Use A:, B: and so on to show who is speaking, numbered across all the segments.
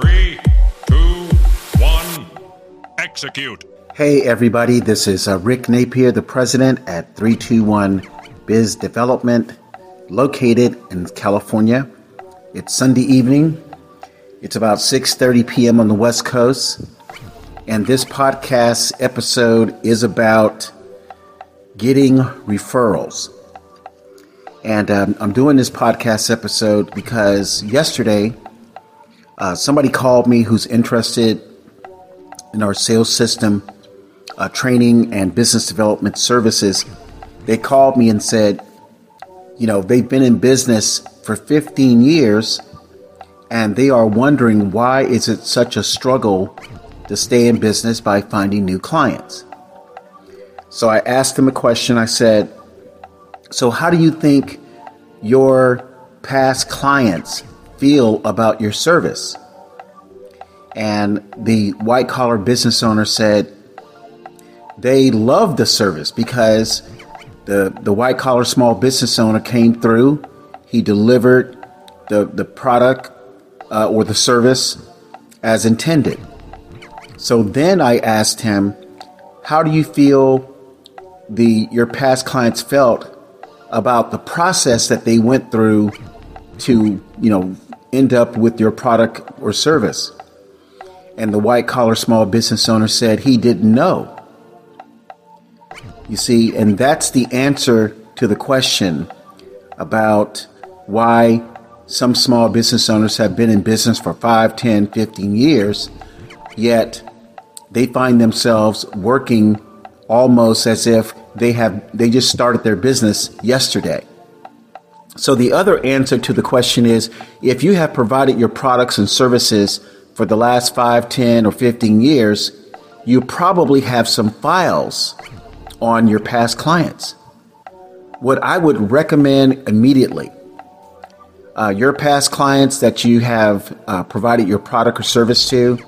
A: Three, two, one, execute.
B: Hey, everybody, this is uh, Rick Napier, the president at 321 Biz Development, located in California. It's Sunday evening. It's about 6:30 p.m. on the West Coast, and this podcast episode is about getting referrals. And um, I'm doing this podcast episode because yesterday uh, somebody called me who's interested in our sales system, uh, training, and business development services. They called me and said, you know, they've been in business for 15 years and they are wondering why is it such a struggle to stay in business by finding new clients. So I asked them a question. I said, So, how do you think your past clients feel about your service? And the white collar business owner said they love the service because the, the white collar small business owner came through, he delivered the, the product uh, or the service as intended. So then I asked him, How do you feel the your past clients felt about the process that they went through to, you know, end up with your product or service. And the white collar small business owner said he didn't know. You see, and that's the answer to the question about why some small business owners have been in business for 5, 10, 15 years, yet they find themselves working almost as if they have they just started their business yesterday. So the other answer to the question is if you have provided your products and services for the last 5, 10 or 15 years, you probably have some files on your past clients. What I would recommend immediately uh, your past clients that you have uh, provided your product or service to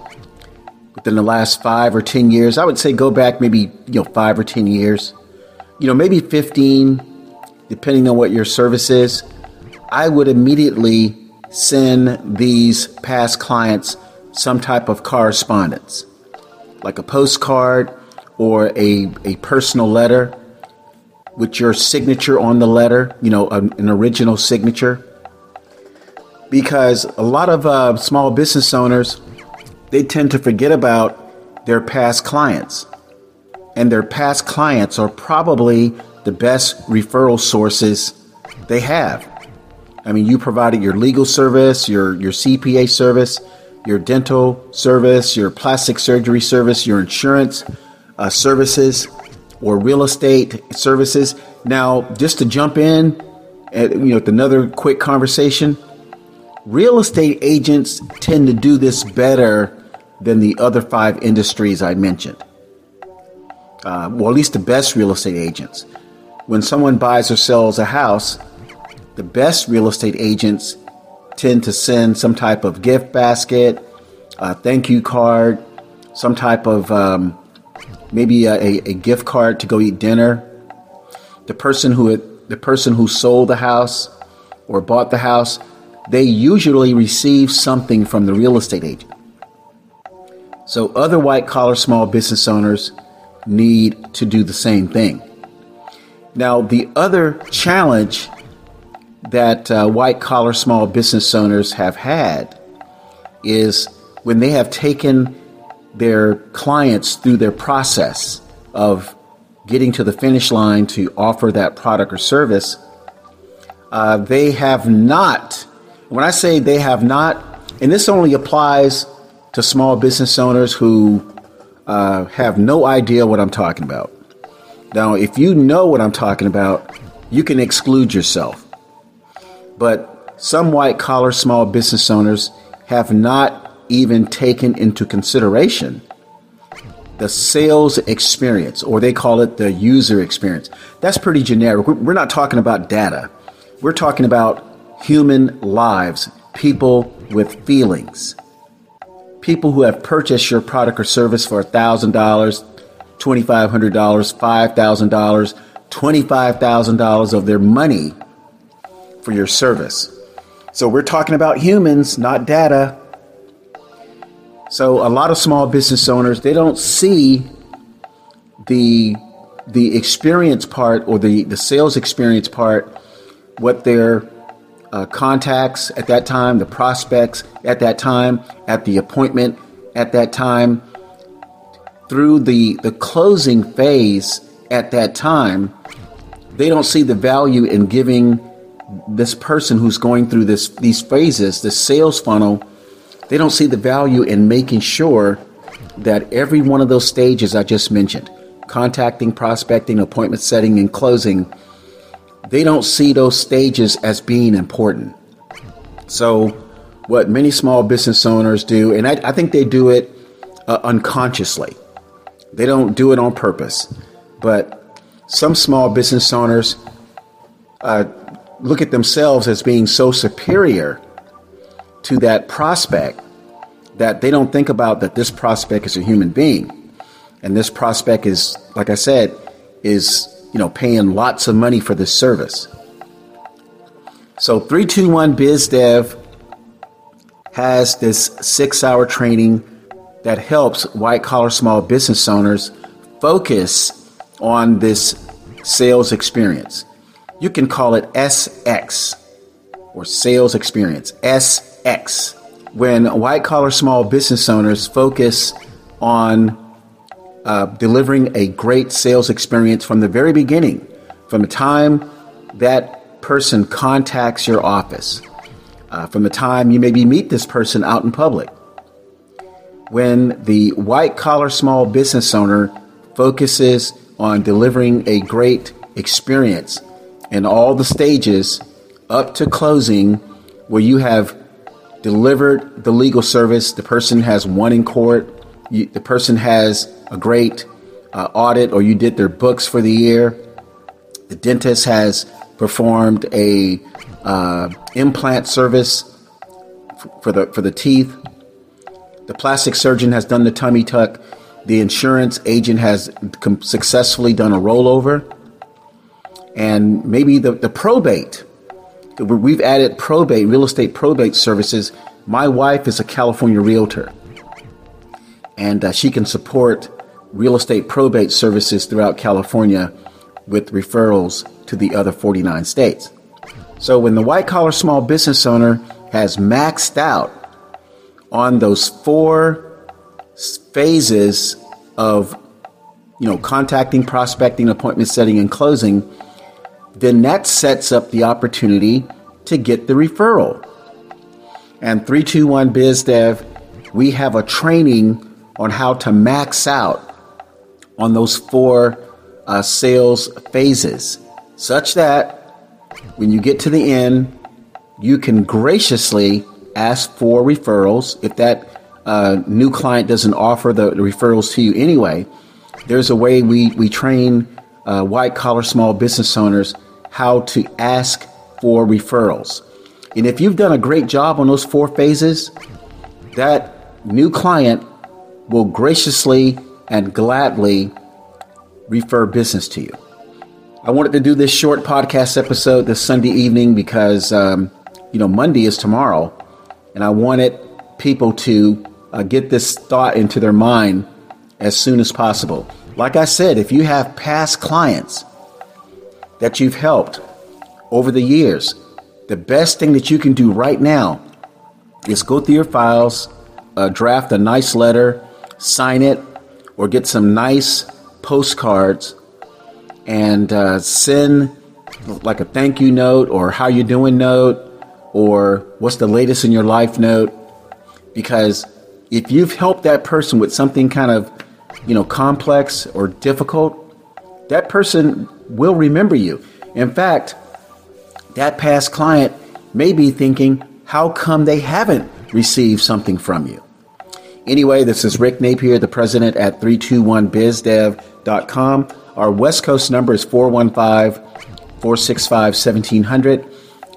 B: within the last five or 10 years, I would say go back maybe, you know, five or 10 years, you know, maybe 15, depending on what your service is. I would immediately send these past clients some type of correspondence, like a postcard or a, a personal letter with your signature on the letter, you know, an, an original signature. Because a lot of uh, small business owners, they tend to forget about their past clients. And their past clients are probably the best referral sources they have. I mean, you provided your legal service, your, your CPA service, your dental service, your plastic surgery service, your insurance uh, services, or real estate services. Now, just to jump in, at, you know, with another quick conversation, real estate agents tend to do this better than the other five industries I mentioned. Uh, well, at least the best real estate agents. When someone buys or sells a house, the best real estate agents tend to send some type of gift basket, a thank you card, some type of um, maybe a, a, gift card to go eat dinner. The person who the person who sold the house or bought the house, they usually receive something from the real estate agent. So other white collar small business owners need to do the same thing. Now, the other challenge that uh, white collar small business owners have had is when they have taken their clients through their process of getting to the finish line to offer that product or service, uh, they have not, when I say they have not, and this only applies to small business owners who uh, have no idea what I'm talking about. Now, if you know what I'm talking about, you can exclude yourself. But some white collar small business owners have not even taken into consideration the sales experience, or they call it the user experience. That's pretty generic. We're not talking about data, we're talking about human lives, people with feelings people who have purchased your product or service for $1,000, $2,500, $5,000, $25,000 of their money for your service. So we're talking about humans, not data. So a lot of small business owners they don't see the the experience part or the the sales experience part, what their uh, contacts at that time, the prospects at that time, at the appointment at that time, through the the closing phase at that time, they don't see the value in giving this person who's going through this these phases, this sales funnel, they don't see the value in making sure that every one of those stages I just mentioned, contacting, prospecting, appointment setting, and closing, they don't see those stages as being important. So, what many small business owners do, and I, I think they do it uh, unconsciously, they don't do it on purpose, but some small business owners uh, look at themselves as being so superior to that prospect that they don't think about that this prospect is a human being. And this prospect is, like I said, is, you know, paying lots of money for this service. So 321 BizDev has this six hour training that helps white collar small business owners focus on this sales experience. You can call it SX or sales experience, SX. When white collar small business owners focus on uh, delivering a great sales experience from the very beginning, from the time that person contacts your office, uh, from the time you maybe meet this person out in public. When the white collar small business owner focuses on delivering a great experience in all the stages up to closing where you have delivered the legal service, the person has won in court, you, the person has a great uh, audit, or you did their books for the year. The dentist has performed a uh, implant service for the for the teeth. The plastic surgeon has done the tummy tuck. The insurance agent has com- successfully done a rollover and maybe the, the probate. We've added probate, real estate probate services. My wife is a California realtor, and uh, she can support real estate probate services throughout California with referrals to the other 49 states. So when the white collar small business owner has maxed out on those four phases of you know contacting, prospecting, appointment setting and closing, then that sets up the opportunity to get the referral. And 321 BizDev, we have a training on how to max out on those four uh, sales phases, such that when you get to the end, you can graciously ask for referrals. If that uh, new client doesn't offer the, referrals to you anyway, there's a way we, we train uh, white collar small business owners how to ask for referrals. And if you've done a great job on those four phases, that new client will graciously and gladly refer business to you. I wanted to do this short podcast episode this Sunday evening because, um, you know, Monday is tomorrow, and I wanted people to uh, get this thought into their mind as soon as possible. Like I said, if you have past clients that you've helped over the years, the best thing that you can do right now is go through your files, uh, draft a nice letter, sign it, or get some nice postcards and uh, send like a thank you note or how you doing note or what's the latest in your life note because if you've helped that person with something kind of you know complex or difficult that person will remember you. In fact, that past client may be thinking, how come they haven't received something from you? Anyway, this is Rick Napier, the president at 321bizdev.com. Our West Coast number is 415 465 1700,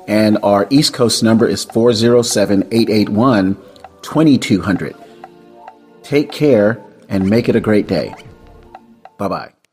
B: and our East Coast number is 407 881 2200. Take care and make it a great day. Bye bye.